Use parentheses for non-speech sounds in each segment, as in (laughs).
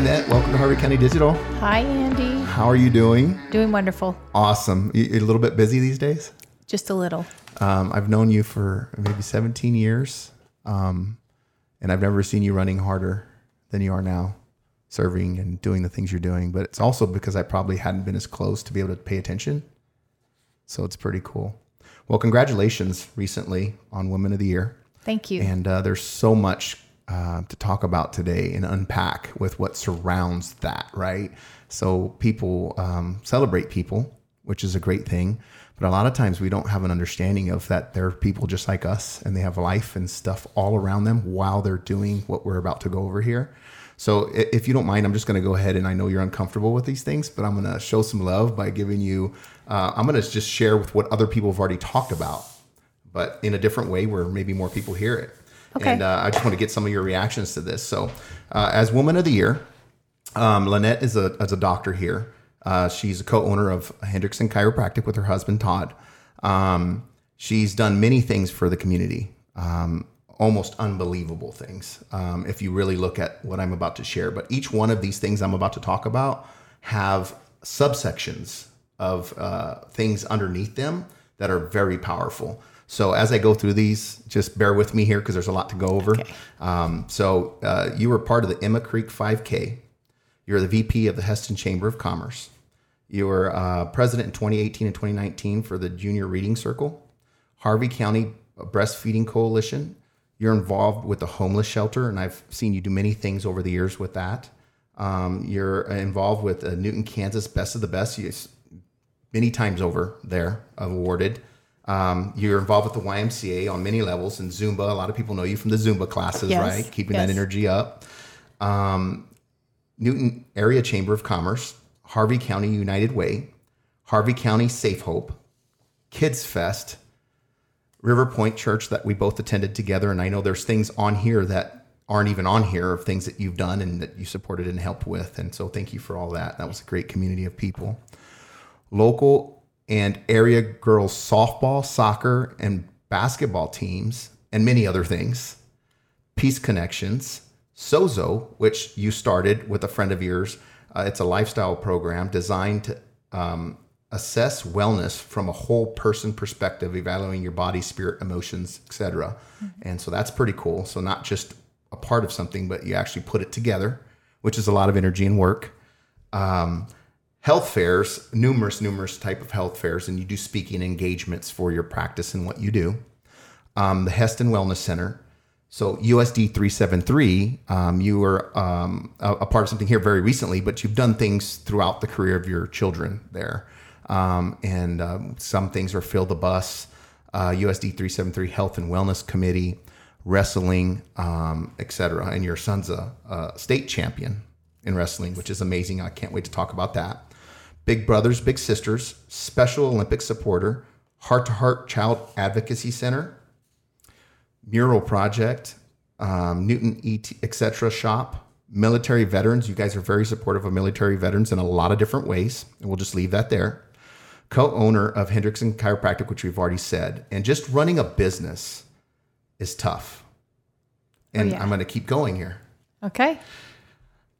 Lynette. Welcome to Harvey County Digital. Hi, Andy. How are you doing? Doing wonderful. Awesome. You, you a little bit busy these days? Just a little. Um, I've known you for maybe 17 years, um, and I've never seen you running harder than you are now, serving and doing the things you're doing. But it's also because I probably hadn't been as close to be able to pay attention. So it's pretty cool. Well, congratulations recently on Women of the Year. Thank you. And uh, there's so much uh, to talk about today and unpack with what surrounds that, right? So people um, celebrate people, which is a great thing. But a lot of times we don't have an understanding of that they're people just like us and they have life and stuff all around them while they're doing what we're about to go over here. So if you don't mind, I'm just going to go ahead and I know you're uncomfortable with these things, but I'm going to show some love by giving you, uh, I'm going to just share with what other people have already talked about, but in a different way where maybe more people hear it. Okay. And uh, I just want to get some of your reactions to this. So, uh, as Woman of the Year, um, Lynette is a, is a doctor here. Uh, she's a co-owner of Hendrickson Chiropractic with her husband Todd. Um, she's done many things for the community, um, almost unbelievable things. Um, if you really look at what I'm about to share, but each one of these things I'm about to talk about have subsections of uh, things underneath them that are very powerful. So as I go through these, just bear with me here because there's a lot to go over. Okay. Um, so uh, you were part of the Emma Creek 5K. You're the VP of the Hesston Chamber of Commerce. You were uh, president in 2018 and 2019 for the Junior Reading Circle, Harvey County Breastfeeding Coalition. You're involved with the homeless shelter, and I've seen you do many things over the years with that. Um, you're involved with uh, Newton, Kansas Best of the Best. You, many times over there, awarded. Um, you're involved with the YMCA on many levels and Zumba. A lot of people know you from the Zumba classes, Yes, right? Keeping that energy up. Um, Newton Area Chamber of Commerce, Harvey County United Way, Harvey County Safe Hope, Kids Fest, River Point Church that we both attended together. And I know there's things on here that aren't even on here of things that you've done and that you supported and helped with. And so thank you for all that. That was a great community of people. Local and area girls softball, soccer, and basketball teams, and many other things. Peace Connections, Sozo, which you started with a friend of yours. Uh, it's a lifestyle program designed to um, assess wellness from a whole person perspective, evaluating your body, spirit, emotions, etc. And so that's pretty cool. So not just a part of something, but you actually put it together, which is a lot of energy and work. Um, health fairs, numerous, numerous type of health fairs, and you do speaking engagements for your practice and what you do um, the Hesston Wellness Center. So USD 373, um, you were um, a, a part of something here very recently, but you've done things throughout the career of your children there. Um, and um, some things are Fill the Bus, uh, USD 373 Health and Wellness Committee, wrestling, um, etc. And your son's a, a state champion in wrestling, which is amazing. I can't wait to talk about that. Big Brothers, Big Sisters, Special Olympic supporter, Heart to Heart Child Advocacy Center, Mural Project, um, Newton ET, etc. Shop, military veterans. You guys are very supportive of military veterans in a lot of different ways, and we'll just leave that there. Co-owner of Hendrickson Chiropractic, which we've already said, and just running a business is tough. And yeah. I'm going to keep going here Okay.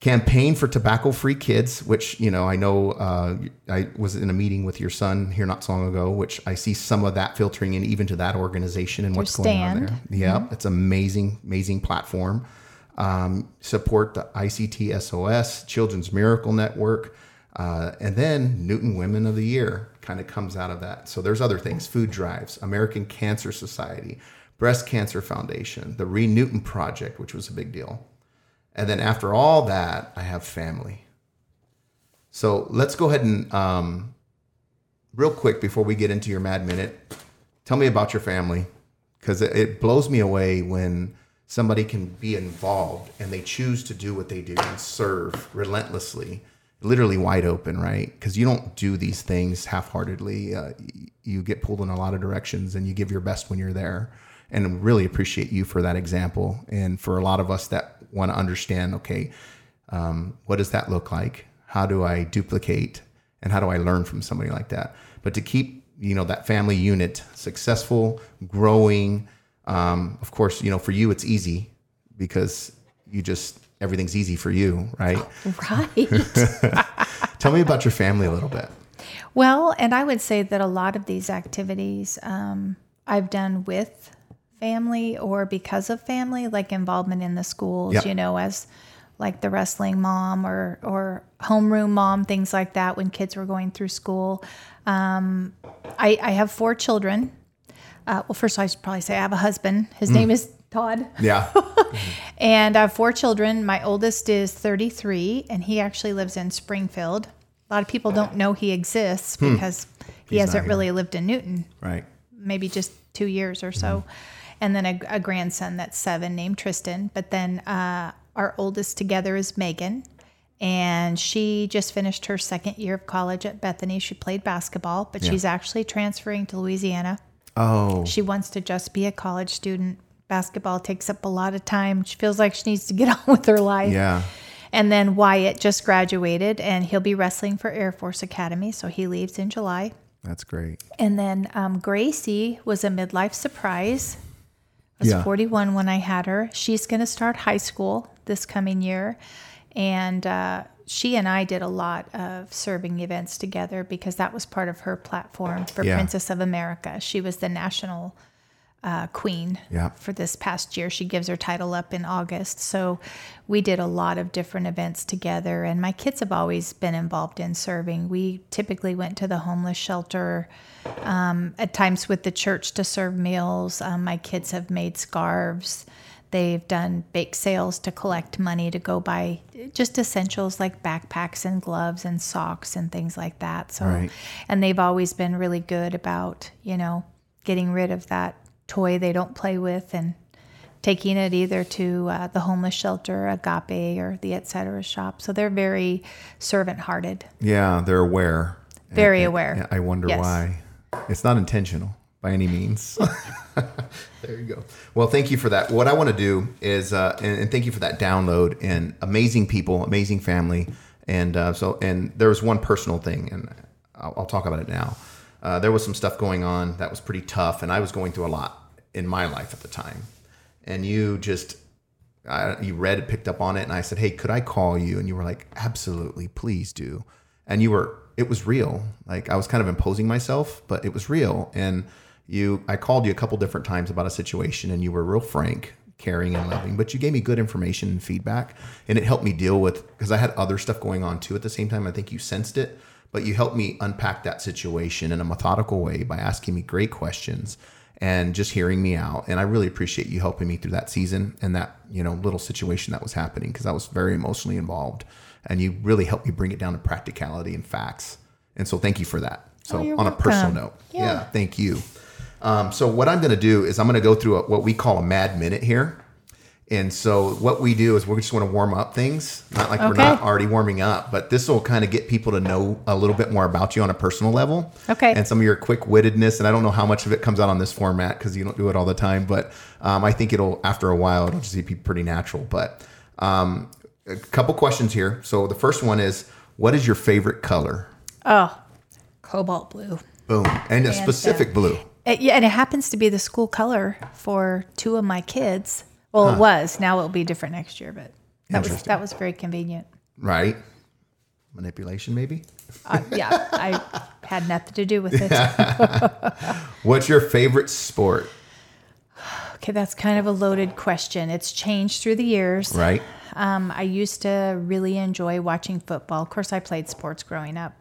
Campaign for tobacco free kids which you know i know uh, i was in a meeting with your son here not so long ago which i see some of that filtering in even to that organization and what's going on there. Yeah it's amazing amazing platform. Um, support the ict sos children's miracle network uh, and then newton women of the year kind of comes out of that. So there's other things food drives american cancer society breast cancer foundation the re newton project which was a big deal and then after all that, I have family. So let's go ahead and, um, real quick, before we get into your mad minute, tell me about your family. Because it, blows me away when somebody can be involved and they choose to do what they do and serve relentlessly, literally wide open, right? Because you don't do these things half heartedly. Uh, you get pulled in a lot of directions and you give your best when you're there. And really appreciate you for that example. And for a lot of us that want to understand, okay, um, what does that look like? How do I duplicate? And how do I learn from somebody like that? But to keep, you know, that family unit successful, growing. Um, of course, you know, for you it's easy because you just everything's easy for you, right? Right. (laughs) (laughs) Tell me about your family a little bit. well, and I would say that a lot of these activities um, I've done with family or because of family, like involvement in the schools, Yep. you know, as like the wrestling mom or or homeroom mom, things like that when kids were going through school. Um, I, I have four children. Uh, well, first I should probably say I have a husband. His name is Todd. Yeah. (laughs) And I have four children. My oldest is 33, and he actually lives in Springfield. A lot of people don't know he exists because he Hmm. He's hasn't really lived in Newton, right. maybe just two years or so. And then a, a grandson that's seven named Tristan. But then uh, our oldest together is Megan. And she just finished her second year of college at Bethany. She played basketball, but she's actually transferring to Louisiana. Oh, She wants to just be a college student. Basketball takes up a lot of time. She feels like she needs to get (laughs) on with her life. yeah. And then Wyatt just graduated and he'll be wrestling for Air Force Academy. So he leaves in July. That's great. And then um, Gracie was a midlife surprise. I was Yeah. 41 when I had her. She's going to start high school this coming year. And uh, she and I did a lot of serving events together because that was part of her platform for Yeah. Princess of America. She was the national uh, queen Yeah. for this past year. She gives her title up in August. So we did a lot of different events together. And my kids have always been involved in serving. We typically went to the homeless shelter um, at times with the church to serve meals. Um, my kids have made scarves. They've done bake sales to collect money to go buy just essentials like backpacks and gloves and socks and things like that. So, Right. and they've always been really good about, you know, getting rid of that toy they don't play with and taking it either to uh, the homeless shelter, Agape, or the Et Cetera shop. So they're very servant hearted. Yeah, they're aware. Very And- aware. and I wonder Yes. why. It's not intentional by any means. (laughs) there you go. Well, thank you for that. What I want to do is, uh, and, and thank you for that download and amazing people, amazing family, and uh, so and there was one personal thing, and I'll, I'll talk about it now. Uh, there was some stuff going on that was pretty tough, and I was going through a lot in my life at the time, and you just I, you read it, picked up on it, and I said, "Hey, could I call you?" And you were like, "Absolutely, please do." And you were, it was real. Like I was kind of imposing myself, but it was real. And you, I called you a couple different times about a situation, and you were real frank, caring, and loving. But you gave me good information and feedback, and it helped me deal with because I had other stuff going on too at the same time. I think you sensed it, but you helped me unpack that situation in a methodical way by asking me great questions and just hearing me out. And I really appreciate you helping me through that season and that, you know, little situation that was happening because I was very emotionally involved. And you really helped me bring it down to practicality and facts. And so thank you for that. So Oh, on a personal note, Yeah. yeah, thank you. Um, so what I'm going to do is I'm going to go through a, what we call a mad minute here. And so what we do is we just want to warm up things, not like we're not already warming up, but this will kind of get people to know a little bit more about you on a personal level. Okay. And some of your quick wittedness, and I don't know how much of it comes out on this format because you don't do it all the time, but um, I think it'll after a while it'll just be pretty natural. But um, a couple questions here. So the first one is, what is your favorite color? Oh, cobalt blue. Boom, and a Hands specific down. blue. It, yeah, and it happens to be the school color for two of my kids. Well, it was. Now it'll be different next year, but that was that was very convenient. Right? Manipulation, maybe. Uh, yeah, I had nothing to do with it. (laughs) What's your favorite sport? Okay, that's kind of a loaded question. It's changed through the years. Right? Um, I used to really enjoy watching football. Of course, I played sports growing up.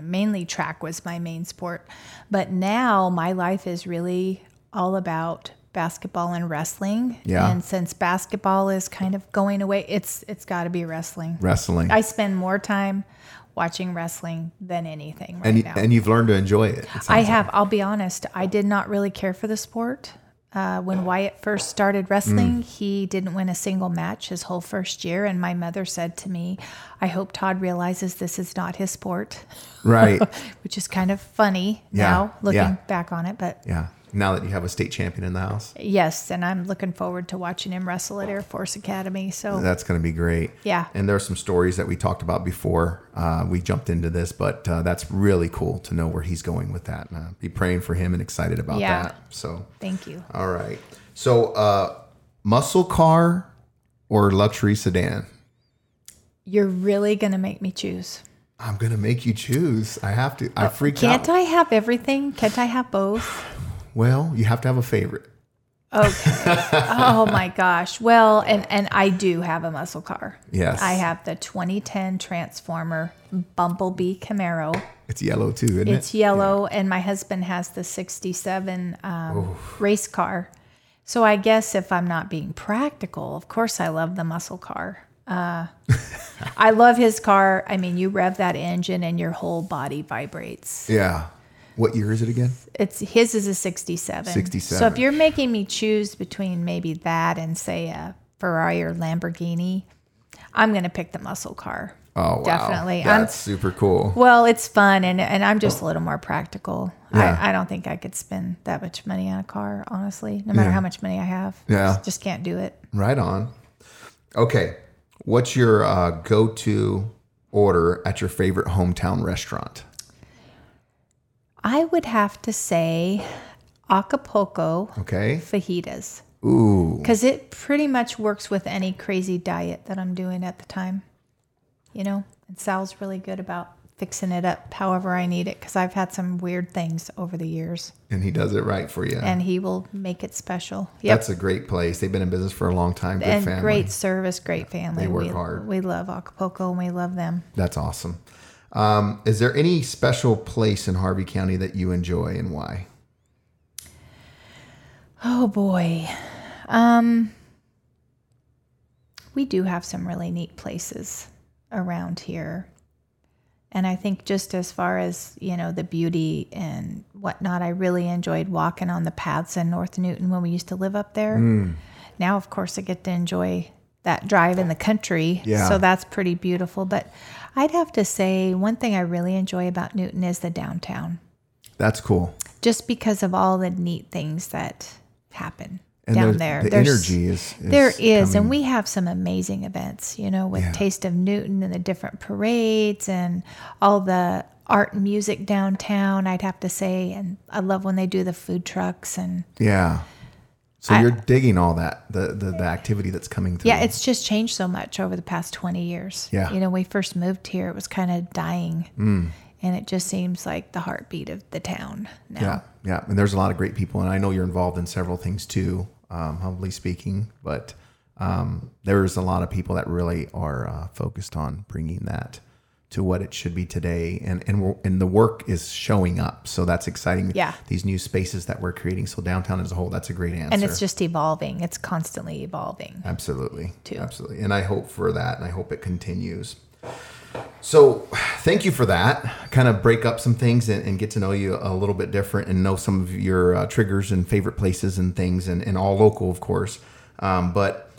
Mainly track was my main sport. But now my life is really all about basketball and wrestling. Yeah. And since basketball is kind of going away, it's it's got to be wrestling. Wrestling. I spend more time watching wrestling than anything right and, now. and you've learned to enjoy it. it I like. have. I'll be honest. I did not really care for the sport. Uh, when Wyatt first started wrestling, he didn't win a single match his whole first year. And my mother said to me, I hope Todd realizes this is not his sport, Right. (laughs) which is kind of funny Yeah, now looking yeah. back on it. But Yeah. Now that you have a state champion in the house, yes, and I'm looking forward to watching him wrestle at Air Force Academy. So that's going to be great. Yeah. And there are some stories that we talked about before uh, we jumped into this, but uh, that's really cool to know where he's going with that. And, uh, be praying for him and excited about Yeah. that. So, thank you. all right. So, uh, muscle car or luxury sedan? You're really going to make me choose. I'm gonna make you choose. I have to. I freaked Can't out. I have everything? Can't I have both? Well, you have to have a favorite. Okay. oh my gosh. Well, and and I do have a muscle car. Yes. I have the 2010 Transformer Bumblebee Camaro. It's yellow too, isn't It's it? It's yellow, and my husband has the 67 um, race car. So I guess if I'm not being practical, of course I love the muscle car. Uh, (laughs) I love his car. I mean, you rev that engine and your whole body vibrates. Yeah. What year is it again? It's his is a 67. 67. So if you're making me choose between maybe that and say a Ferrari or Lamborghini, I'm going to pick the muscle car. Oh, wow. Definitely. I'm- That's super cool. Well, it's fun and, and I'm just a little more practical. Yeah. I, I don't think I could spend that much money on a car, honestly, no matter Yeah. how much money I have. Yeah. Just can't do it. Right on. Okay. What's your uh, go-to order at your favorite hometown restaurant? I would have to say Acapulco Okay. fajitas Ooh. because it pretty much works with any crazy diet that I'm doing at the time. You know, and Sal's really good about fixing it up however I need it because I've had some weird things over the years And he does it right for you. and he will make it special. Yep. That's a great place. They've been in business for a long time. Good and family. great service, great family. They work we, hard. We love Acapulco and we love them. That's awesome. Um, is there any special place in Harvey County that you enjoy and why? Oh boy. Um we do have some really neat places around here. And I think just as far as, you know, the beauty and whatnot, I really enjoyed walking on the paths in North Newton when we used to live up there. Hmm. Now, of course, I get to enjoy that drive in the country. Yeah. So that's pretty beautiful. But I'd have to say one thing I really enjoy about Newton is the downtown. That's cool. just because of all the neat things that happen And down there. the There's- energy is, is there is, coming- and we have some amazing events, you know, with Yeah. Taste of Newton and the different parades and all the art and music downtown, I'd have to say. And I love when they do the food trucks and yeah. So I- you're digging all that the, the the activity that's coming through. yeah, it's just changed so much over the past 20 years. Yeah. Mm. You know, when we first moved here, it was kind of dying. And it just seems like the heartbeat of the town now. yeah, yeah. And there's a lot of great people, and I know you're involved in several things too. Um, humbly speaking, but um, there's a lot of people that really are uh, focused on bringing that to what it should be today, and and we're, and the work is showing up. So that's exciting. Yeah. these new spaces that we're creating. So downtown as a whole, that's a great answer. And it's just evolving, it's constantly evolving. Absolutely. too. Absolutely. And I hope for that and I hope it continues. So thank you for that. Kind of break up some things and, and get to know you a little bit different and know some of your uh, triggers and favorite places and things and, and all local, of course. Um, but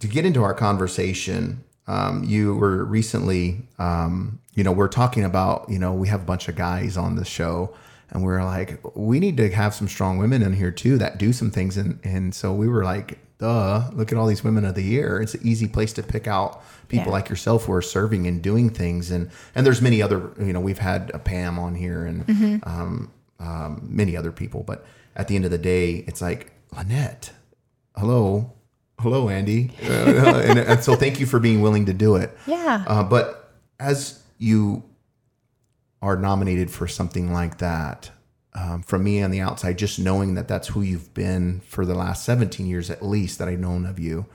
to get into our conversation, um, you were recently, um, you know, we're talking about, you know, we have a bunch of guys on the show and we are like, we need to have some strong women in here too that do some things. And, and so we were like, duh, look at all these women of the year. It's an easy place to pick out people Yeah. like yourself who are serving and doing things. And, and there's many other, you know, we've had a Pam on here and Mm-hmm. um, um, many other people. But at the end of the day, it's like, Lynette, hello. Hello, Andy. (laughs) Uh, and, and so thank you for being willing to do it. Yeah. Uh, but as you are nominated for something like that, um, from me on the outside, just knowing that that's who you've been for the last 17 years at least that I've known of you,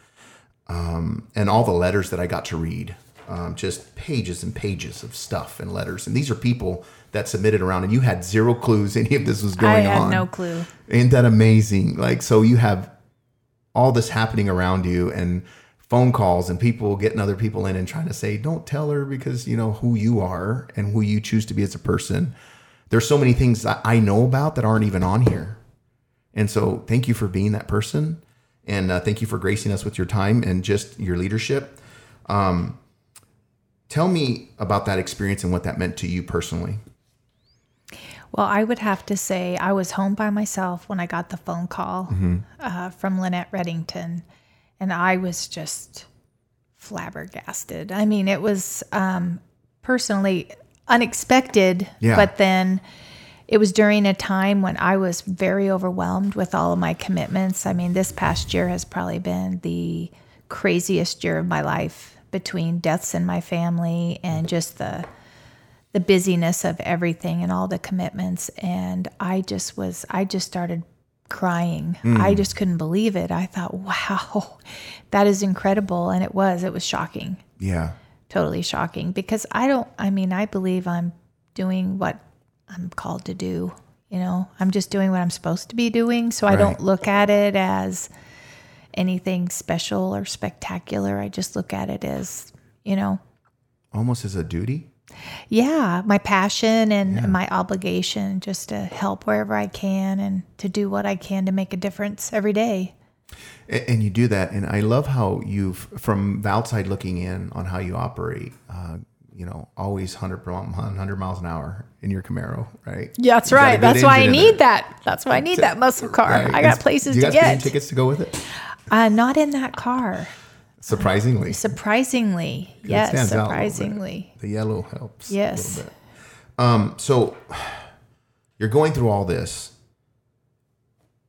um, and all the letters that I got to read, um, just pages and pages of stuff and letters. And these are people that submitted around, and you had zero clues any of this was I going had on. no clue. Ain't that amazing? Like, so you have all this happening around you and phone calls and people getting other people in and trying to say, don't tell her because you know who you are and who you choose to be as a person. There's so many things I know about that aren't even on here. And so thank you for being that person. And uh, thank you for gracing us with your time and just your leadership. Um, tell me about that experience and what that meant to you personally. Well, I would have to say I was home by myself when I got the phone call uh, from Lynette Reddington, and I was just flabbergasted. I mean, it was um, personally unexpected, Yeah. but then it was during a time when I was very overwhelmed with all of my commitments. I mean, this past year has probably been the craziest year of my life between deaths in my family and just the the busyness of everything and all the commitments and I just was I just started crying. Hmm. I just couldn't believe it. I thought, (laughs) "Wow, that is incredible." And it was. It was shocking. Yeah. Totally shocking because I don't I mean, I believe I'm doing what I'm called to do. You know, I'm just doing what I'm supposed to be doing, so I don't look at it as anything special or spectacular. I just look at it as, you know, Almost as a duty. Yeah, my passion and my obligation just to help wherever I can and to do what I can to make a difference every day. And you do that, and I love how you've, from the outside looking in, on how you operate. Uh, you know, always 100, per- 100 miles an hour in your Camaro, right? Yeah, that's You got a right. That's why I need that. That's why I need that muscle car. Right. I got places to get. tickets to go with it. Uh, not in that car. Surprisingly, Surprisingly, yes, stands out a little bit. surprisingly, the yellow helps. Yes. A little bit. Um, so you're going through all this.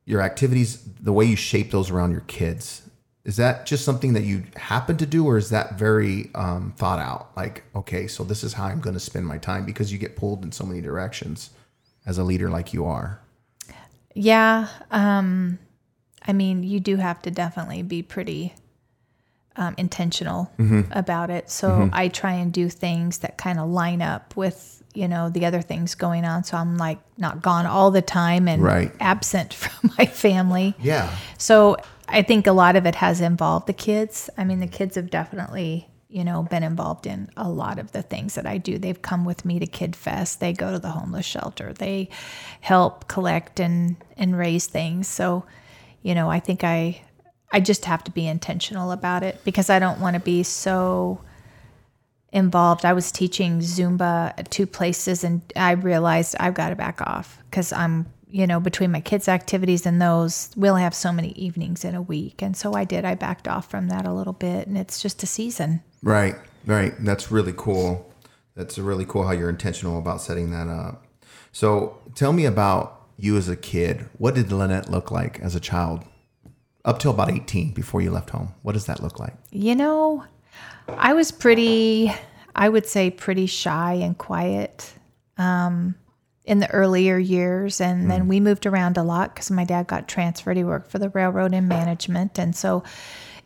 Your activities, the way you shape those around your kids, is that just something that you happen to do, or is that very um, thought out? Like, okay, so this is how I'm going to spend my time because you get pulled in so many directions as a leader, like you are. yeah. Um, I mean, you do have to definitely be pretty um, intentional Mm-hmm. about it. So I try and do things that kind of line up with you know the other things going on. So I'm like not gone all the time and Right. absent (laughs) from my family. Yeah. So I think a lot of it has involved the kids. I mean, the kids have definitely, you know, been involved in a lot of the things that I do. They've come with me to Kid Fest. They go to the homeless shelter. They help collect and and raise things. So, you know, I think I I just have to be intentional about it because I don't want to be so involved. I was teaching Zumba at two places and I realized I've got to back off because I'm, you know, between my kids' activities and those, we only have so many evenings in a week. And so I did. I backed off from that a little bit and it's just a season. Right, right. That's really cool. That's really cool how you're intentional about setting that up. So tell me about you as a kid. What did Lynette look like as a child? Up till about 18 before you left home. What does that look like? You know, I was pretty, I would say, pretty shy and quiet um, in the earlier years. And then we moved around a lot because my dad got transferred. He worked for the railroad in management. And so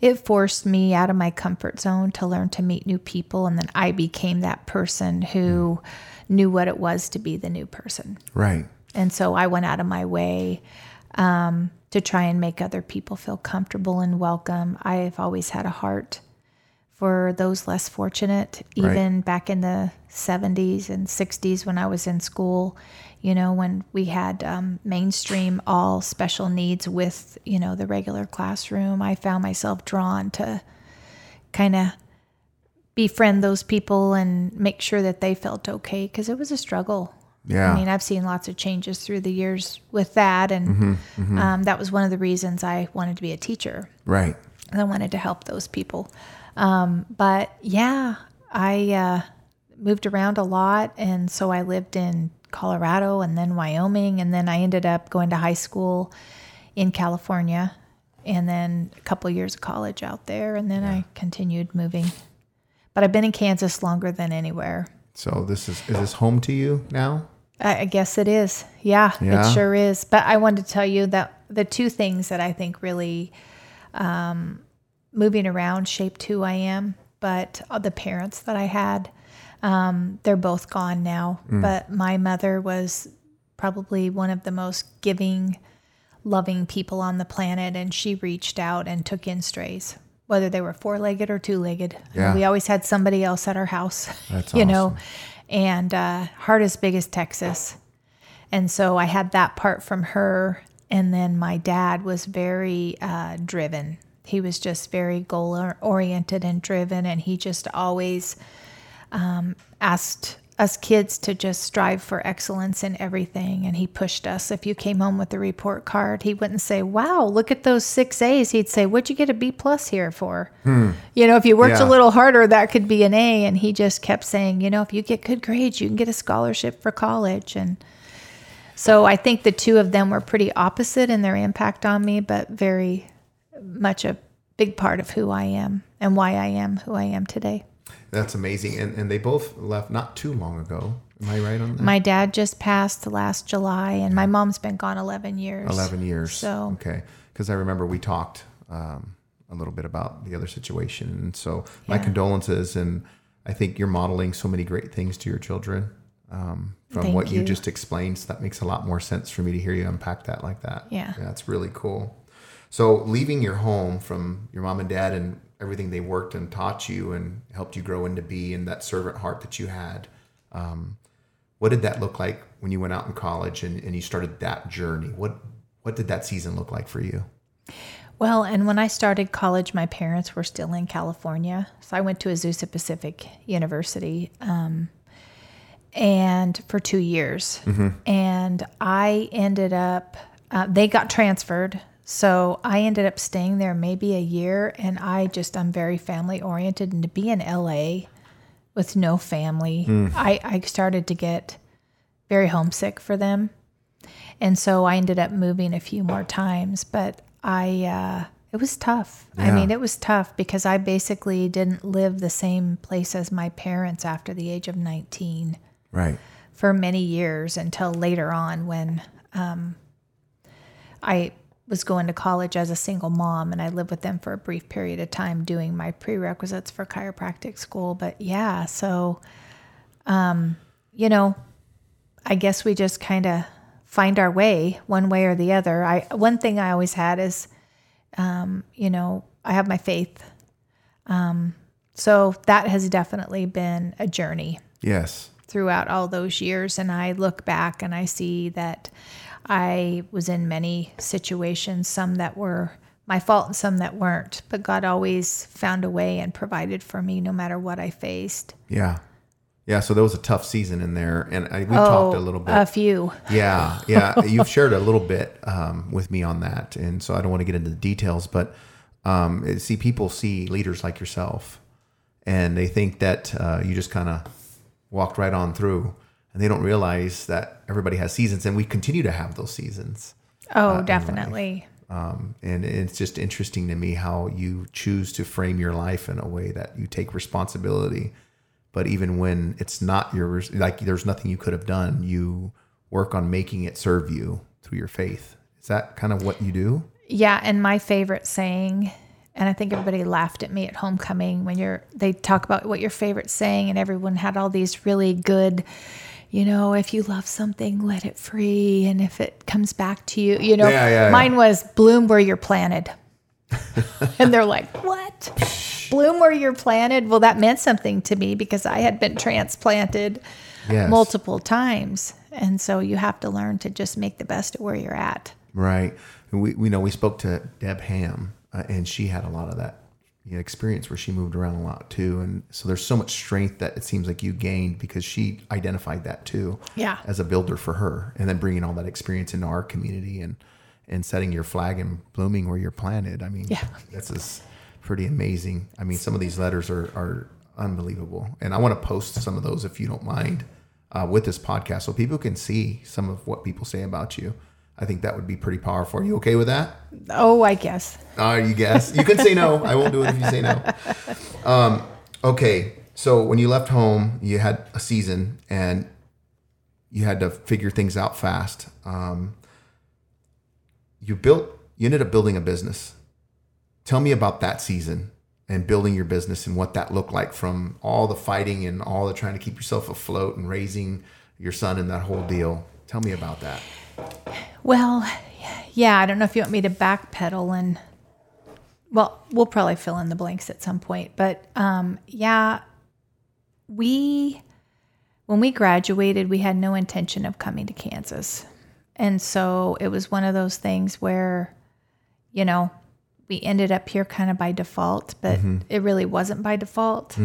it forced me out of my comfort zone to learn to meet new people. And then I became that person who knew what it was to be the new person. Right. And so I went out of my way um, to try and make other people feel comfortable and welcome. I've always had a heart for those less fortunate, Right. even back in the 70s and 60s when I was in school. You know, when we had um, mainstream all special needs with, you know, the regular classroom, I found myself drawn to kind of befriend those people and make sure that they felt okay because it was a struggle. Yeah. I mean, I've seen lots of changes through the years with that, and Um, that was one of the reasons I wanted to be a teacher. right. And I wanted to help those people. Um, but yeah, I uh, moved around a lot, and so I lived in Colorado and then Wyoming, and then I ended up going to high school in California, and then a couple years of college out there, and then I continued moving. But I've been in Kansas longer than anywhere. So this is is this home to you now? I, guess it is. Yeah, Yeah. it sure is. But I wanted to tell you that the two things that I think really um, moving around shaped who I am, but the parents that I had, um, they're both gone now. But my mother was probably one of the most giving, loving people on the planet, and she reached out and took in strays. Whether they were four legged or two legged, Yeah. we always had somebody else at our house. That's (laughs) you know, awesome. And uh, heart as big as Texas. And so I had that part from her. And then my dad was very uh, driven. He was just very goal oriented and driven. And he just always um, asked us kids to just strive for excellence in everything. And he pushed us. If you came home with a report card, he wouldn't say, Wow, look at those six A's. He'd say, What'd you get a B plus here for? Hmm. You know, if you worked Yeah. a little harder, that could be an A. And he just kept saying, You know, if you get good grades, you can get a scholarship for college. And so I think the two of them were pretty opposite in their impact on me, but very much a big part of who I am and why I am who I am today. That's amazing. And and they both left not too long ago. Am I right on that? My dad just passed last July, and my mom's been gone 11 years. 11 years. So- okay. Because I remember we talked um, a little bit about the other situation. And so my Yeah. condolences. And I think you're modeling so many great things to your children um, from Thank what you. you. just explained. So that makes a lot more sense for me to hear you unpack that like that. Yeah. Yeah, really cool. So leaving your home from your mom and dad and everything they worked and taught you and helped you grow into be and that servant heart that you had. Um, what did that look like when you went out in college and, and you started that journey? What what did that season look like for you? Well, and when I started college, my parents were still in California. So I went to Azusa Pacific University um, and for two years. And I ended up, uh, they got transferred. So I ended up staying there maybe a year. And I just, I'm very family oriented. And to be in LA with no family, I, I started to get very homesick for them. And so I ended up moving a few more times, but I uh, it was tough. I mean, it was tough because I basically didn't live the same place as my parents after the age of 19 Right. for many years until later on when um, I was going to college as a single mom and I lived with them for a brief period of time doing my prerequisites for chiropractic school. But yeah, so, um, you know, I guess we just kind of find our way one way or the other. I one thing I always had is, um, you know, I have my faith. Um, so that has definitely been a journey Yes. throughout all those years. And I look back and I see that I was in many situations, some that were my fault and some that weren't. But God always found a way and provided for me no matter what I faced. Yeah. Yeah. So there was a tough season in there, and I, we talked a little bit. A few. Yeah, yeah. (laughs) You've shared a little bit um, with me on that, and so I don't want to get into the details, but um, see, people see leaders like yourself, and they think that uh, you just kind of walked right on through, and they don't realize that everybody has seasons, and we continue to have those seasons. Oh, definitely. Um, and it's just interesting to me how you choose to frame your life in a way that you take responsibility. But even when it's not yours, like there's nothing you could have done, you work on making it serve you through your faith. Is that kind of what you do? Yeah, and my favorite saying, and I think everybody laughed at me at homecoming when you're they talk about what your favorite saying, and everyone had all these really good, you know, if you love something, let it free, and if it comes back to you, you know, Yeah, yeah, yeah. mine was bloom where you're planted. (laughs) and they're like, what? Bloom where you're planted? Well, that meant something to me because I had been transplanted Yes. multiple times. And so you have to learn to just make the best of where you're at. Right. And we, we know we spoke to Deb Ham, uh, and she had a lot of that experience where she moved around a lot too. And so there's so much strength that it seems like you gained because she identified that too. Yeah. As a builder for her, and then bringing all that experience into our community and and setting your flag and blooming where you're planted. I mean, Yeah. this is pretty amazing. I mean, some of these letters are are unbelievable, and I want to post some of those if you don't mind uh, with this podcast so people can see some of what people say about you. I think that would be pretty powerful. Are you okay with that? Oh, I guess. Uh, you guess. You can say no. I won't do it if you say no. Um, okay. So when you left home, you had a season and you had to figure things out fast. Um, you built, you ended up building a business. Tell me about that season and building your business and what that looked like from all the fighting and all the trying to keep yourself afloat and raising your son and that whole deal. Tell me about that. Well, yeah, I don't know if you want me to backpedal and, well, we'll probably fill in the blanks at some point. But um, yeah, we, when we graduated, we had no intention of coming to Kansas. And so it was one of those things where, you know, we ended up here kind of by default, but it really wasn't by default.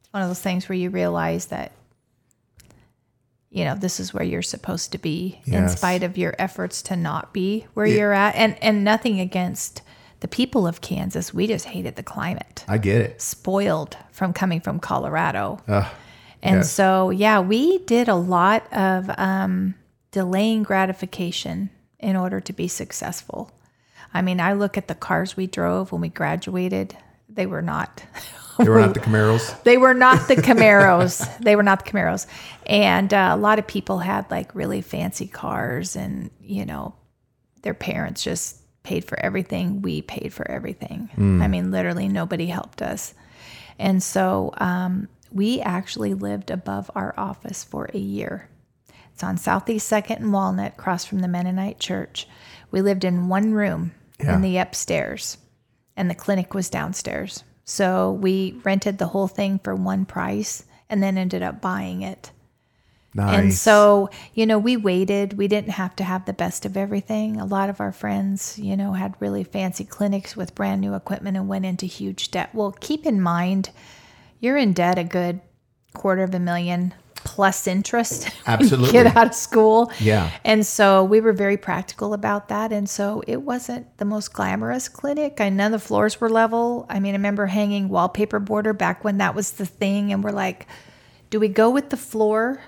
It's one of those things where you realize that, you know, this is where you're supposed to be in spite of your efforts to not be where you're at. And and nothing against the people of Kansas. We just hated the climate. I get it. Spoiled from coming from Colorado. Ugh. And Yes. so, yeah, we did a lot of um, delaying gratification in order to be successful. I mean, I look at the cars we drove when we graduated, they were not. They were not the (laughs) Camaros. They were not the Camaros. (laughs) they were not the Camaros. And uh, a lot of people had like really fancy cars, and, you know, their parents just paid for everything. We paid for everything. I mean, literally, nobody helped us. And so um, we actually lived above our office for a year. It's on Southeast 2nd and Walnut, across from the Mennonite Church. We lived in one room Yeah. in the upstairs, and the clinic was downstairs. So we rented the whole thing for one price and then ended up buying it. Nice. And so, you know, we waited. We didn't have to have the best of everything. A lot of our friends, you know, had really fancy clinics with brand new equipment and went into huge debt. Well, keep in mind, you're in debt a good quarter of a million plus interest. (laughs) Absolutely. Get out of school. Yeah. And so we were very practical about that. And so it wasn't the most glamorous clinic. I none of the floors were level. I mean, I remember hanging wallpaper border back when that was the thing. And we're like, do we go with the floor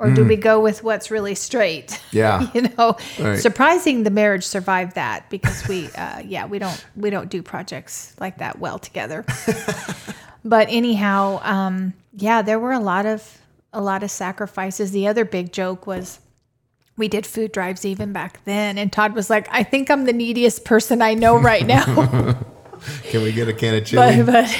or do we go with what's really straight? Mm. (laughs) Yeah. you know, Right. surprising the marriage survived that because we, (laughs) uh, yeah, we don't, we don't do projects like that well together. but anyhow, um, yeah, there were a lot of, a lot of sacrifices. The other big joke was we did food drives even back then. And Todd was like, I think I'm the neediest person I know right now. (laughs) Can we get a can of (laughs) chili? but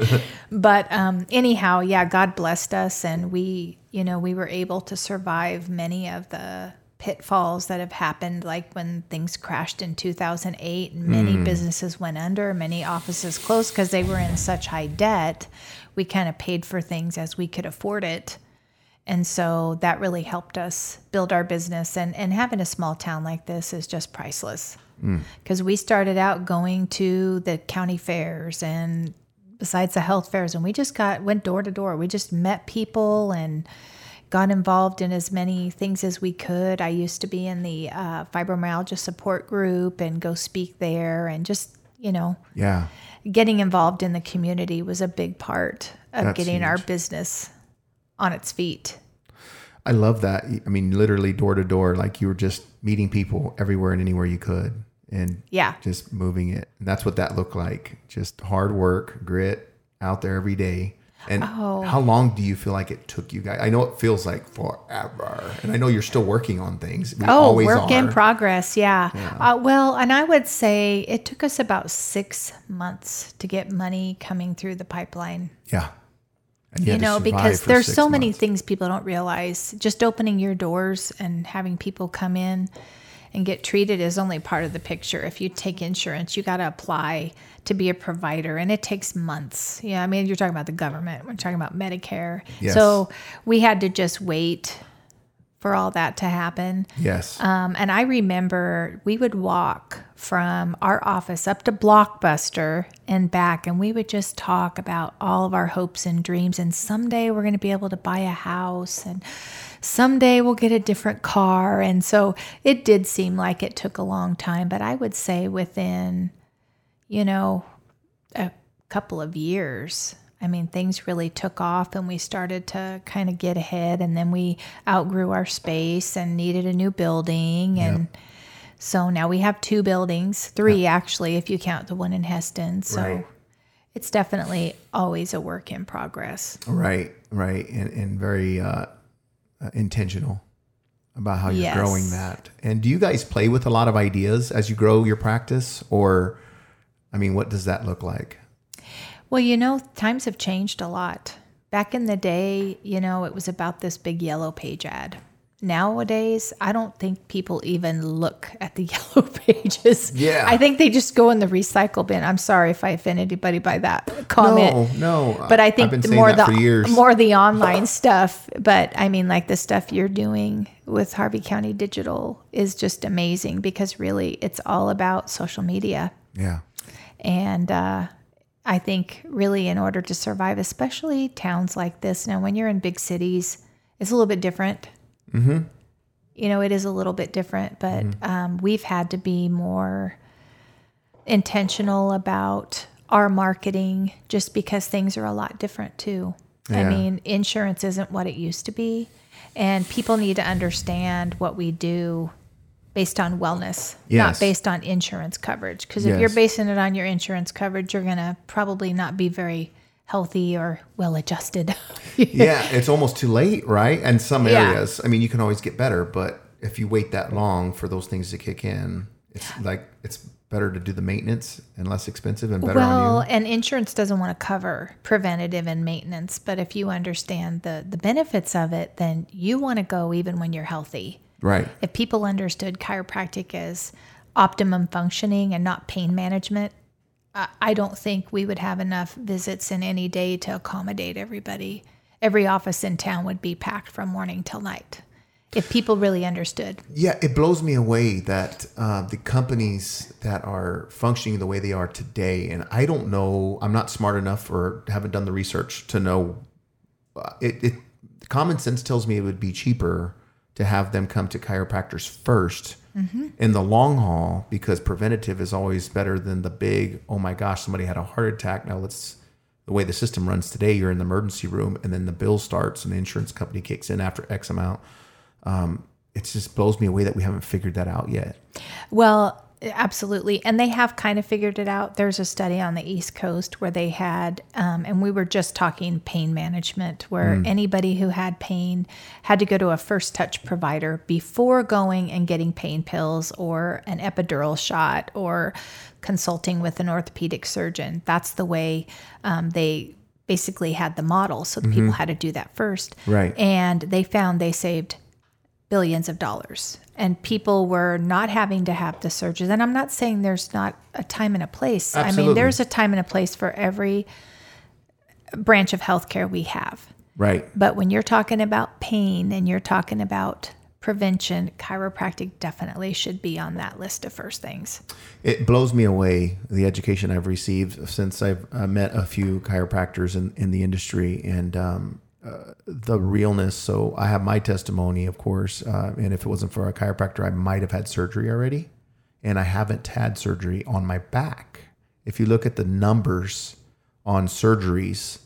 but (laughs) but um, anyhow, yeah, God blessed us, and we, you know, we were able to survive many of the pitfalls that have happened, like when things crashed in 2008, and many businesses went under, many offices closed because they were in such high debt. We kind of paid for things as we could afford it. And so that really helped us build our business. And, and having a small town like this is just priceless. Because we started out going to the county fairs and besides the health fairs, and we just got went door to door. We just met people and got involved in as many things as we could. I used to be in the uh, fibromyalgia support group and go speak there, and just you know, yeah. Getting involved in the community was a big part of That's getting our business on its feet. I love that. I mean, literally door to door, like you were just meeting people everywhere and anywhere you could and Yeah. just moving it. And that's what that looked like. Just hard work, grit out there every day. And Oh. how long do you feel like it took you guys? I know it feels like forever. And I know you're still working on things. We Oh, always work in progress. Yeah. Uh, well, and I would say it took us about six months to get money coming through the pipeline. yeah. And You had know, because there's so many things people don't realize. Just opening your doors and having people come in and get treated is only part of the picture. If you take insurance, you got to apply to be a provider, and it takes months. Yeah, I mean, you're talking about the government. We're talking about Medicare. Yes. So we had to just wait for all that to happen. Yes. Um, and I remember we would walk from our office up to Blockbuster and back, and we would just talk about all of our hopes and dreams. And someday we're going to be able to buy a house, and someday we'll get a different car. And so it did seem like it took a long time, but I would say within, you know, a couple of years. I mean, things really took off and we started to kind of get ahead. And then we outgrew our space and needed a new building. And so now we have two buildings, three actually, if you count the one in Hesston. So Right. it's definitely always a work in progress. Right, right, and, and very uh, uh, intentional about how you're Yes. growing that. And do you guys play with a lot of ideas as you grow your practice, or I mean, what does that look like? Well, you know, times have changed a lot. Back in the day, you know, it was about this big yellow page ad. Nowadays, I don't think people even look at the (laughs) yellow pages. Yeah. I think they just go in the recycle bin. I'm sorry if I offend anybody by that comment. No, no. But I think the more the more the online stuff, but I mean like the stuff you're doing with Harvey County Digital is just amazing because really it's all about social media. yeah, And uh, I think really in order to survive, especially towns like this, now when you're in big cities, it's a little bit different. Mm-hmm. You know, it is a little bit different, but um, we've had to be more intentional about our marketing just because things are a lot different too. I mean, insurance isn't what it used to be, and people need to understand what we do based on wellness, Yes. not based on insurance coverage. Because if you're basing it on your insurance coverage, you're going to probably not be very healthy or well adjusted. (laughs) yeah, it's almost too late, right? And some Yeah. areas, I mean, you can always get better, but if you wait that long for those things to kick in, it's like it's better to do the maintenance and less expensive and better well, on you. and insurance doesn't want to cover preventative and maintenance, but if you understand the the benefits of it, then you want to go even when you're healthy. Right. If people understood chiropractic as optimum functioning and not pain management, I- don't think we would have enough visits in any day to accommodate everybody. Every office in town would be packed from morning till night if people really understood. Yeah, it blows me away that uh, the companies that are functioning the way they are today, and I don't know, I'm not smart enough or haven't done the research to know. Uh, it, it common sense tells me it would be cheaper to have them come to chiropractors 1st mm-hmm. in the long haul because preventative is always better than the big. Oh my gosh, somebody had a heart attack. Now let's. The way the system runs today, you're in the emergency room, and then the bill starts, and the insurance company kicks in after X amount um, it just blows me away that we haven't figured that out yet. Well, absolutely. And they have kind of figured it out. There's a study on the East Coast where they had, um, and we were just talking pain management, where anybody who had pain had to go to a first touch provider before going and getting pain pills or an epidural shot or consulting with an orthopedic surgeon. That's the way um, they basically had the model. So the people had to do that first. Right. And they found they saved billions of dollars. And people were not having to have the surgeries. And i'm not saying there's not a time and a place. Absolutely. i mean there's a time and a place for every branch of healthcare we have. Right. but when you're talking about pain and you're talking about prevention chiropractic definitely should be on that list of first things. It blows me away the education I've received since I've uh, met a few chiropractors in, in the industry. And um, uh, the realness. So I have my testimony, of course, uh, and if it wasn't for a chiropractor, I might have had surgery already, and I haven't had surgery on my back. If you look at the numbers on surgeries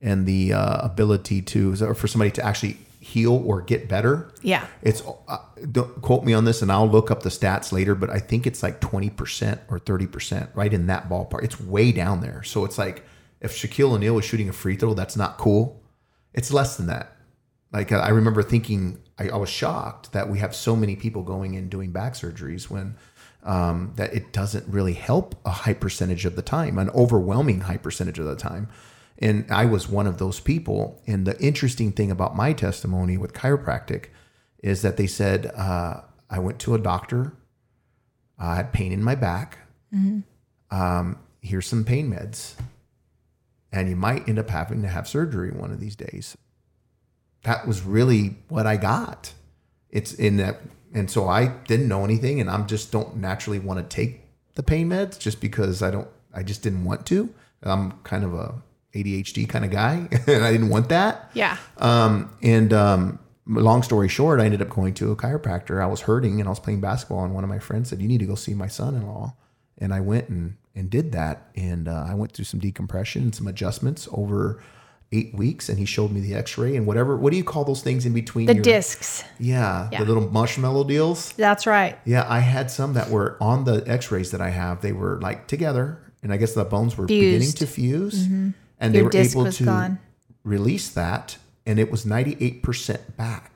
and the uh, ability to, or for somebody to actually heal or get better, yeah it's uh, don't quote me on this, and I'll look up the stats later, but I think it's like twenty percent or thirty percent, right in that ballpark. It's way down there. So it's like if Shaquille O'Neal was shooting a free throw, that's not cool. It's less than that. Like I remember thinking, I, I was shocked that we have so many people going in doing back surgeries when um, that it doesn't really help a high percentage of the time, an overwhelming high percentage of the time. And I was one of those people. And the interesting thing about my testimony with chiropractic is that they said uh, I went to a doctor. I had pain in my back. Um, here's some pain meds, and you might end up having to have surgery one of these days. That was really what I got. It's in that, and so I didn't know anything, and I'm just don't naturally want to take the pain meds just because I don't. I just didn't want to. I'm kind of a ADHD kind of guy, (laughs) and I didn't want that. yeah Um, and um, long story short, I ended up going to a chiropractor. I was hurting and I was playing basketball, and one of my friends said, "You need to go see my son-in-law." And I went and and did that, and uh, I went through some decompression and some adjustments over eight weeks, and he showed me the X-ray and whatever. What do you call those things in between? the your, discs Yeah, Yeah. the little marshmallow deals. that's right Yeah, I had some that were on the X-rays that I have. They were like together, and I guess the bones were beginning to fuse, and they were able to gone. release that, and it was ninety-eight percent back.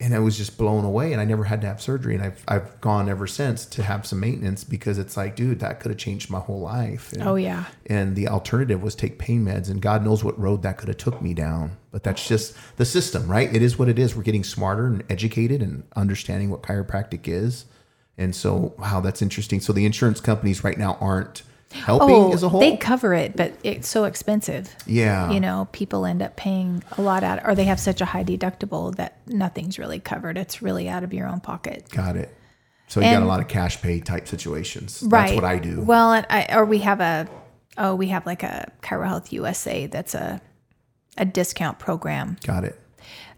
And I was just blown away, and I never had to have surgery, and I've I've gone ever since to have some maintenance because it's like, dude, that could have changed my whole life. And, oh yeah. and the alternative was take pain meds and god knows what road that could have took me down but that's just the system right? It is what it is. We're getting smarter and educated and understanding what chiropractic is and so wow that's interesting. So the insurance companies right now aren't helping oh as a whole they cover it but it's so expensive yeah you know, people end up paying a lot out, or they have such a high deductible that nothing's really covered. It's really out of your own pocket. got it so you got a lot of cash pay type situations Right. that's what i do Well, and I, or we have a, oh, we have like a Chiro Health USA that's a, a discount program. got it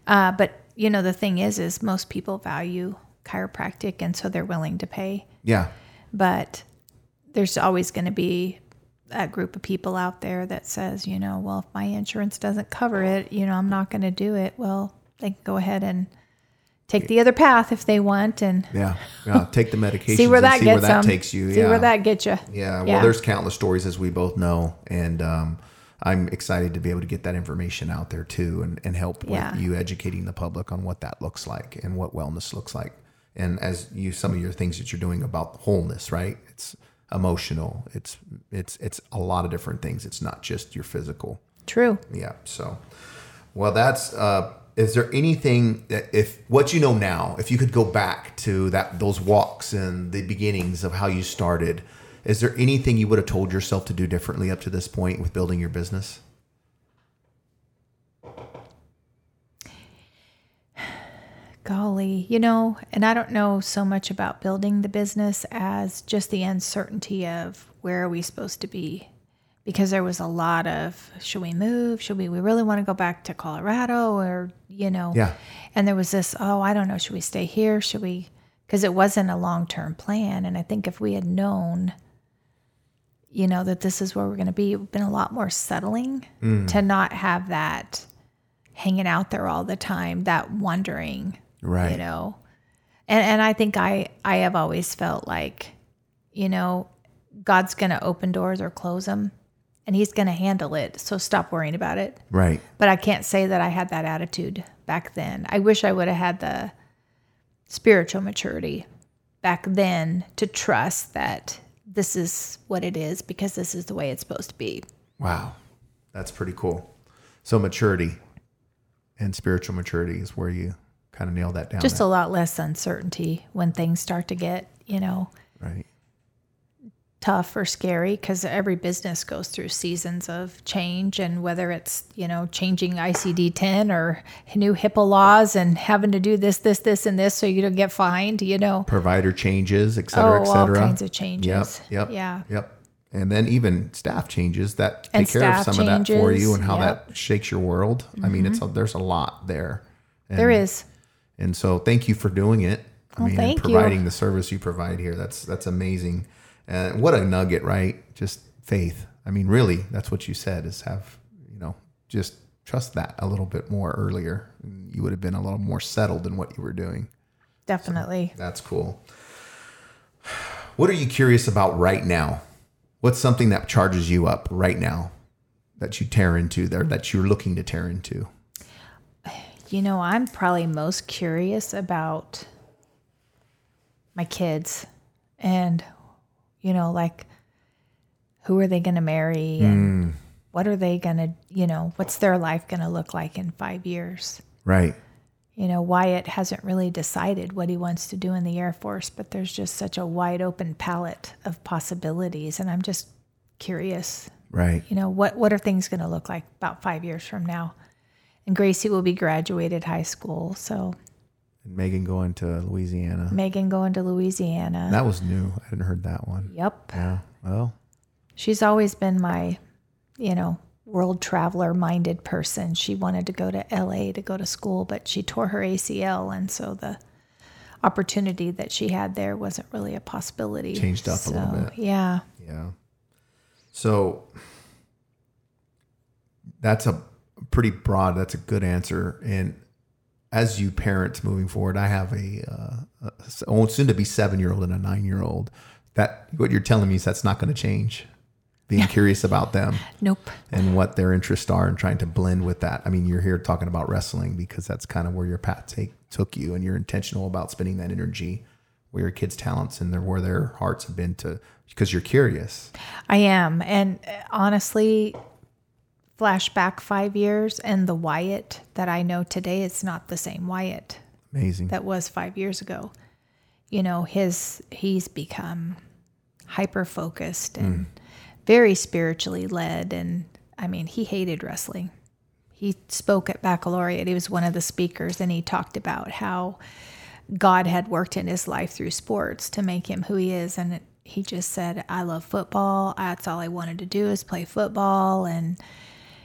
Uh, but you know, the thing is, is most people value chiropractic, and so they're willing to pay. yeah But there's always going to be a group of people out there that says, you know, well, if my insurance doesn't cover it, you know, I'm not going to do it. Well, they can go ahead and take the other path if they want and Yeah, yeah. Take the (laughs) medication. see where that see gets where that them. takes you. See yeah. where that gets you. Yeah, well, there's countless stories as we both know, and um, I'm excited to be able to get that information out there too, and, and help Yeah. with you educating the public on what that looks like and what wellness looks like, and as you some of your things that you're doing about wholeness, right? It's emotional. It's it's it's a lot of different things. It's not just your physical. True. Yeah. So, well, that's. Uh, is there anything that if what you know now, if you could go back to that those walks and the beginnings of how you started, is there anything you would have told yourself to do differently up to this point with building your business? Golly, you know, and I don't know so much about building the business as just the uncertainty of where are we supposed to be? Because there was a lot of should we move? Should we we really want to go back to Colorado or, you know? Yeah. And there was this, oh, I don't know, should we stay here? Should we because it wasn't a long-term plan and I think if we had known you know that this is where we're going to be, it would have been a lot more settling mm. to not have that hanging out there all the time, that wondering Right. you know and and i think i i have always felt like you know god's gonna open doors or close them and he's gonna handle it so stop worrying about it Right. but i can't say that i had that attitude back then i wish i would have had the spiritual maturity back then to trust that this is what it is because this is the way it's supposed to be Wow. That's pretty cool. So maturity and spiritual maturity is where you kind of nail that down. just there, a lot less uncertainty when things start to get you know right. tough or scary because every business goes through seasons of change and whether it's you know changing icd-10 or new hipaa laws and having to do this this this and this so you don't get fined you know Provider changes, et cetera, oh et all kinds of changes Yep. Yep. yeah Yep. And then even staff changes that take And care of some of that for you and how yep. Mm-hmm. that shakes your world. I mean, it's a, there's a lot there. And, there is And so thank you for doing it. I Well, mean, thank and you. providing the service you provide here. That's that's amazing. And what a nugget, right? Just faith. I mean, really, that's what you said is have, you know, just trust that a little bit more earlier. You would have been a little more settled in what you were doing. definitely That's cool. What are you curious about right now? What's something that charges you up right now that you tear into there that you're looking to tear into? You know i'm probably most curious about my kids and you know like who are they going to marry and hmm. what are they going to you know what's their life going to look like in five years Right. you know wyatt hasn't really decided what he wants to do in the air force but there's just such a wide open palette of possibilities and i'm just curious Right. you know what what are things going to look like about five years from now and gracie will be graduated high school so And Megan going to Louisiana. megan going to louisiana That was new. I hadn't heard that one. yep Yeah. Well, she's always been my you know world traveler minded person she wanted to go to la to go to school but she tore her acl and so the opportunity that she had there wasn't really a possibility Changed up a little bit. yeah yeah. So that's a pretty broad, that's a good answer. And as you parents moving forward, I have a, uh, a soon to be seven year old and a nine year old. That what you're telling me is that's not going to change. Being curious about them nope and what their interests are and trying to blend with that. I mean, you're here talking about wrestling because that's kind of where your path take, took you and you're intentional about spending that energy where your kids' talents and their, where their hearts have been to because you're curious. I am. And uh, flashback five years and the Wyatt that I know today is not the same Wyatt Amazing. that was five years ago. You know, his he's become hyper focused and mm. very spiritually led. And I mean, he hated wrestling. He spoke at baccalaureate. He was one of the speakers, and he talked about how God had worked in his life through sports to make him who he is. And it, he just said, I love football. That's all I wanted to do is play football. And,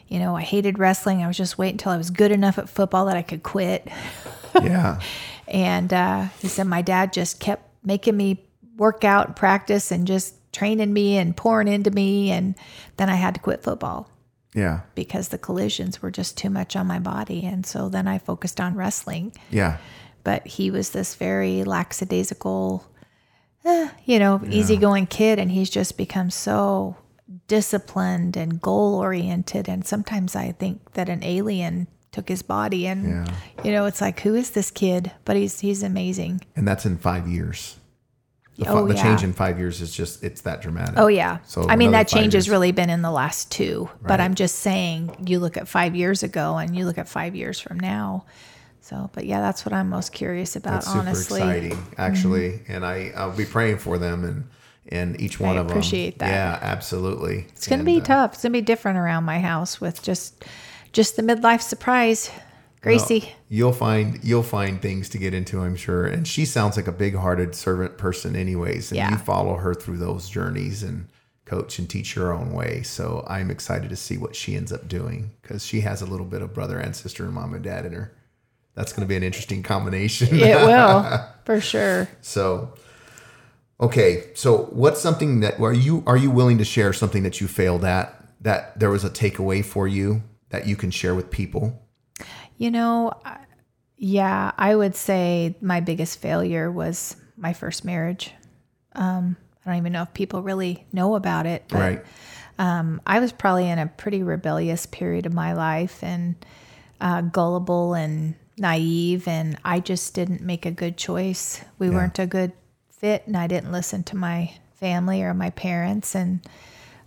you know, I hated wrestling. I was just waiting until I was good enough at football that I could quit. (laughs) yeah. And uh, he said, my dad just kept making me work out and practice and just training me and pouring into me. And then I had to quit football Yeah. because the collisions were just too much on my body. And so then I focused on wrestling. Yeah. but he was this very lackadaisical, eh, you know, easygoing kid, and he's just become so disciplined and goal oriented. And sometimes I think that an alien took his body, and Yeah. you know, it's like, who is this kid? But he's he's amazing. And that's in five years. The, Oh, the yeah. change in five years is just, it's that dramatic. Oh yeah. So I mean that change has really been in the last two. But I'm just saying you look at five years ago and you look at five years from now. So but yeah, that's what I'm most curious about, That's super honestly. Mm-hmm. exciting, actually. And I, I'll be praying for them and, and each one I of them. appreciate that. Yeah, absolutely. It's gonna And, be uh, tough. It's gonna be different around my house with just just the midlife surprise. Gracie. Well, you'll find you'll find things to get into, I'm sure. And she sounds like a big-hearted servant person, anyways. And Yeah. you follow her through those journeys and coach and teach her own way. So I'm excited to see what she ends up doing because she has a little bit of brother and sister and mom and dad in her. That's going to be an interesting combination. it will, (laughs) for sure. So, okay. So, what's something that are you are you willing to share something that you failed at that there was a takeaway for you that you can share with people? You know, yeah, I would say my biggest failure was my first marriage. Um, I don't even know if people really know about it. But, right. Um, I was probably in a pretty rebellious period of my life and uh, gullible and naive, and I just didn't make a good choice. We weren't a good fit, and I didn't listen to my family or my parents. And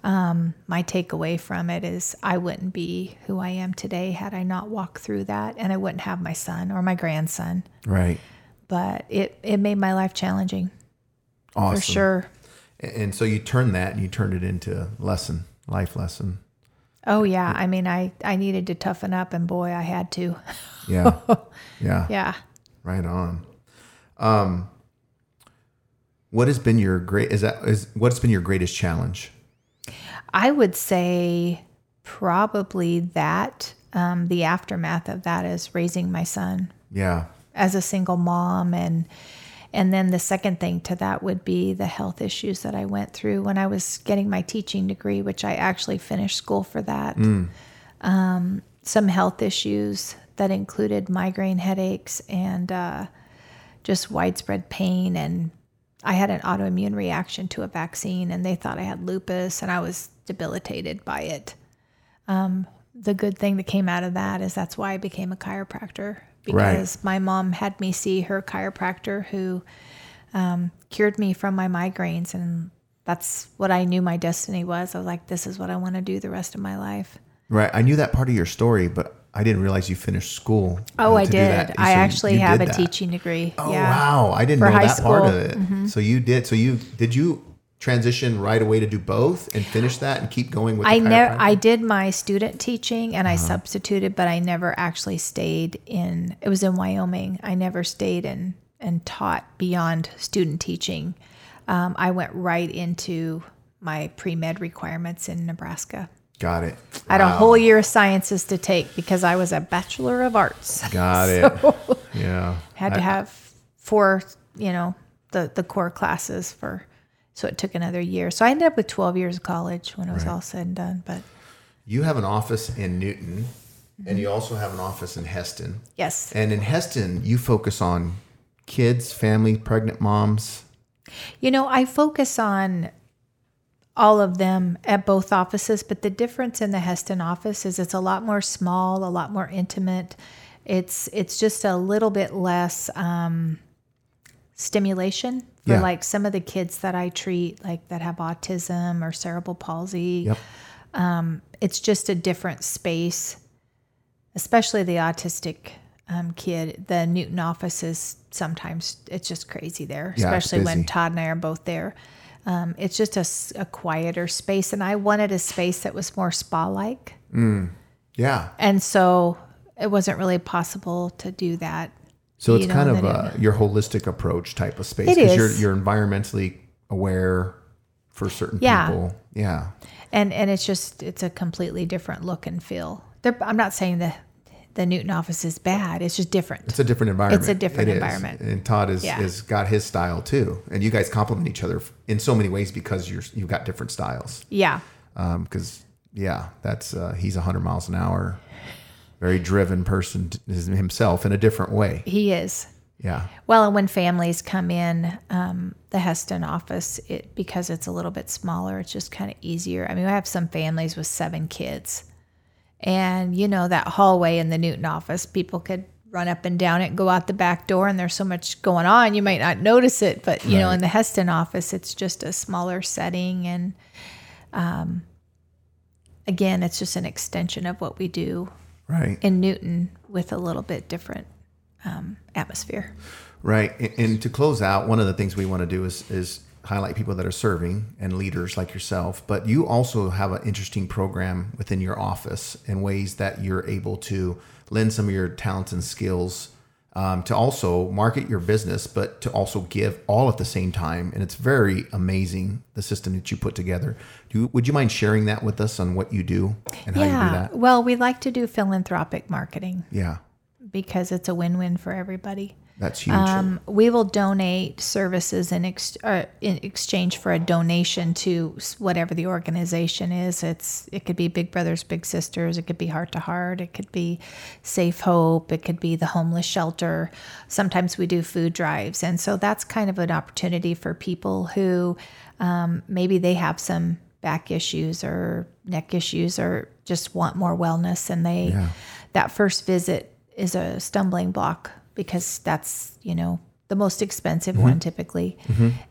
um, my takeaway from it is I wouldn't be who I am today had I not walked through that, and I wouldn't have my son or my grandson. Right. But it, it made my life challenging Awesome. for sure. And so you turned that and you turned it into a lesson, life lesson. Oh yeah, I mean, I I needed to toughen up, and boy, I had to. Yeah. (laughs) yeah. Yeah. Right on. Um, what has been your great is that is what's been your greatest challenge? I would say probably that um, the aftermath of that is raising my son Yeah. as a single mom and and then the second thing to that would be the health issues that I went through when I was getting my teaching degree, which I actually finished school for that. Um, some health issues that included migraine headaches and uh, just widespread pain. And I had an autoimmune reaction to a vaccine, and they thought I had lupus, and I was debilitated by it. Um, the good thing that came out of that is that's why I became a chiropractor because my mom had me see her chiropractor who um, cured me from my migraines, and that's what I knew my destiny was. I was like, this is what I want to do the rest of my life. Right. I knew that part of your story, but I didn't realize you finished school. Oh, uh, I did. that. I So actually you have a that. teaching degree. Oh yeah. wow! I didn't For know that part of school. Mm-hmm. it. So you did. So you did you transition right away to do both and finish that and keep going with. I never. I did my student teaching and Uh-huh. I substituted, but I never actually stayed in. It was in Wyoming. I never stayed in and taught beyond student teaching. Um, I went right into my pre med requirements in Nebraska. Got it. I had a whole year of sciences to take because I was a bachelor of arts. (laughs) Got it. Yeah. Had to I- have four, you know, the the core classes for. So it took another year. So I ended up with twelve years of college when it was all said and done. But You have an office in Newton, Mm-hmm. and you also have an office in Hesston. yes, And in Hesston, you focus on kids, family, pregnant moms. You know, I focus on all of them at both offices, but the difference in the Hesston office is it's a lot more small, a lot more intimate. It's it's just a little bit less um, stimulation for Yeah. like some of the kids that I treat, like that have autism or cerebral palsy. Yep. It's just a different space, especially the autistic um, kid. The Newton office is sometimes it's just crazy there, Yeah, especially when. Todd and I are both there. Um, it's just a quieter space, and I wanted a space that was more spa like. Yeah. And so it wasn't really possible to do that. So it's kind of that uh, your holistic approach type of space It you're you're environmentally aware for certain Yeah. people. Yeah. and and it's just it's a completely different look and feel. There, I'm not saying the the Newton office is bad. It's just different. It's a different environment. It's a different It is. environment. And Todd is Yeah. has got his style too, and you guys complement each other in so many ways because you're you've got different styles. yeah, Because yeah, that's uh, he's 100 miles an hour, very driven person himself in a different way. he is. Yeah. Well, and when families come in, um, the Hesston office, it because it's a little bit smaller, it's just kind of easier. I mean, I have some families with seven kids, and you know that hallway in the Newton office, people could run up and down it, go out the back door, and there's so much going on, you might not notice it. But you know, in the Hesston office, it's just a smaller setting, and um, again, it's just an extension of what we do Right. in Newton with a little bit different um, atmosphere. Right. And, and to close out, one of the things we want to do is is highlight people that are serving and leaders like yourself. But you also have an interesting program within your office in ways that you're able to lend some of your talents and skills um, to also market your business, but to also give all at the same time. And it's very amazing the system that you put together. Do you, would you mind sharing that with us on what you do and how you do Yeah. that? Well, we like to do philanthropic marketing Yeah, because it's a win-win for everybody. That's huge. Um, we will donate services in, ex- uh, in exchange for a donation to whatever the organization is. It's it could be Big Brothers Big Sisters, it could be Heart to Heart, it could be Safe Hope, it could be the homeless shelter. Sometimes we do food drives, and so that's kind of an opportunity for people who um, maybe they have some back issues or neck issues or just want more wellness, and they that first visit is a stumbling block because that's you know the most expensive one typically.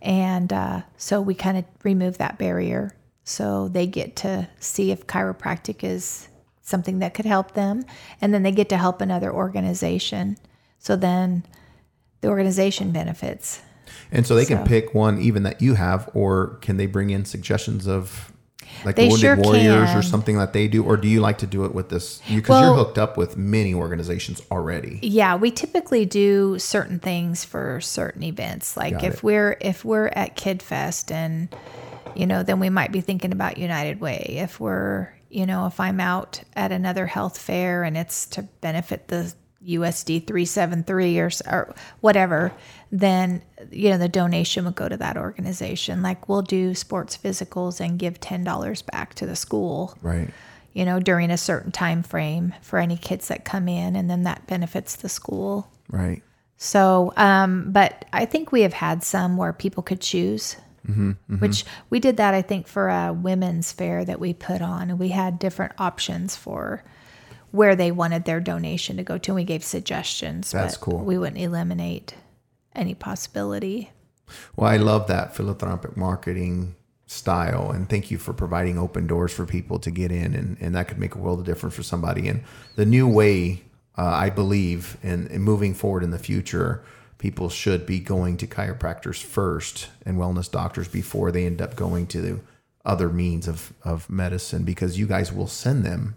And uh, so we kind of remove that barrier so they get to see if chiropractic is something that could help them. And then they get to help another organization. So then the organization benefits. And so they can pick one even that you have, or can they bring in suggestions of like They the Wounded sure Warriors or something that they do, or do you like to do it with this? Because you're hooked up with many organizations already. Yeah, we typically do certain things for certain events. Like Got if it. we're if we're at Kid Fest and you know, then we might be thinking about United Way. If we're, you know, if I'm out at another health fair and it's to benefit the USD 373 or, or whatever, then you know the donation would go to that organization. Like we'll do sports physicals and give $10 back to the school Right. you know, during a certain time frame for any kids that come in, and then that benefits the school. Right. So, um, but I think we have had some where people could choose, which we did that, I think, for a women's fair that we put on, and we had different options for where they wanted their donation to go to, and we gave suggestions. That's but cool. We wouldn't eliminate any possibility. Well, I love that philanthropic marketing style, and thank you for providing open doors for people to get in, and, and that could make a world of difference for somebody. And the new way, uh, I believe, in, in moving forward in the future, people should be going to chiropractors first and wellness doctors before they end up going to other means of, of medicine, because you guys will send them.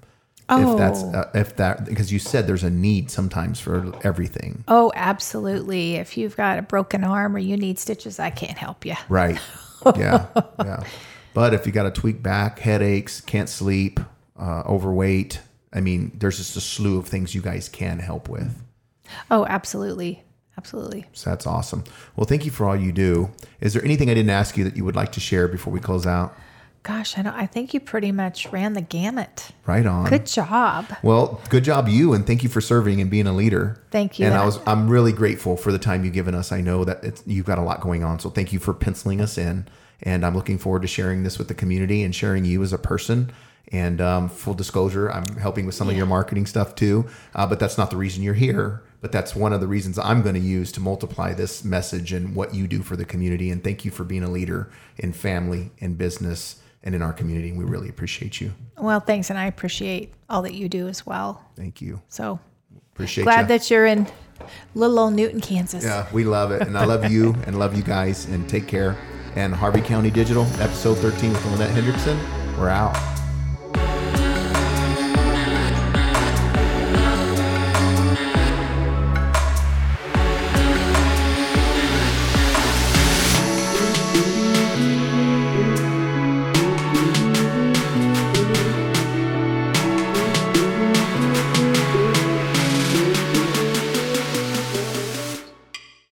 If that's Oh. uh, if that because you said there's a need sometimes for everything, Oh, absolutely. If you've got a broken arm or you need stitches, I can't help you. Right. Yeah. yeah. But if you got a tweak back, headaches, can't sleep, uh, overweight, I mean, there's just a slew of things you guys can help with. Oh, absolutely. Absolutely. So that's awesome. Well, thank you for all you do. Is there anything I didn't ask you that you would like to share before we close out? Gosh, I don't I think you pretty much ran the gamut. Right on. Good job. Well, good job you, and thank you for serving and being a leader. Thank you. And I was I'm really grateful for the time you've given us. I know that it's, you've got a lot going on, so thank you for penciling us in. And I'm looking forward to sharing this with the community and sharing you as a person. And um, full disclosure, I'm helping with some of your marketing stuff too. Uh, but that's not the reason you're here. But that's one of the reasons I'm going to use to multiply this message and what you do for the community. And thank you for being a leader in family, in business, and in our community. We really appreciate you. Well, thanks, and I appreciate all that you do as well. Thank you. So Appreciate glad you. that you're in little old Newton, Kansas. Yeah, we love it. And I love you and love you guys and take care. And Harvey County Digital, episode 13 with Lynette Hendrickson. We're out.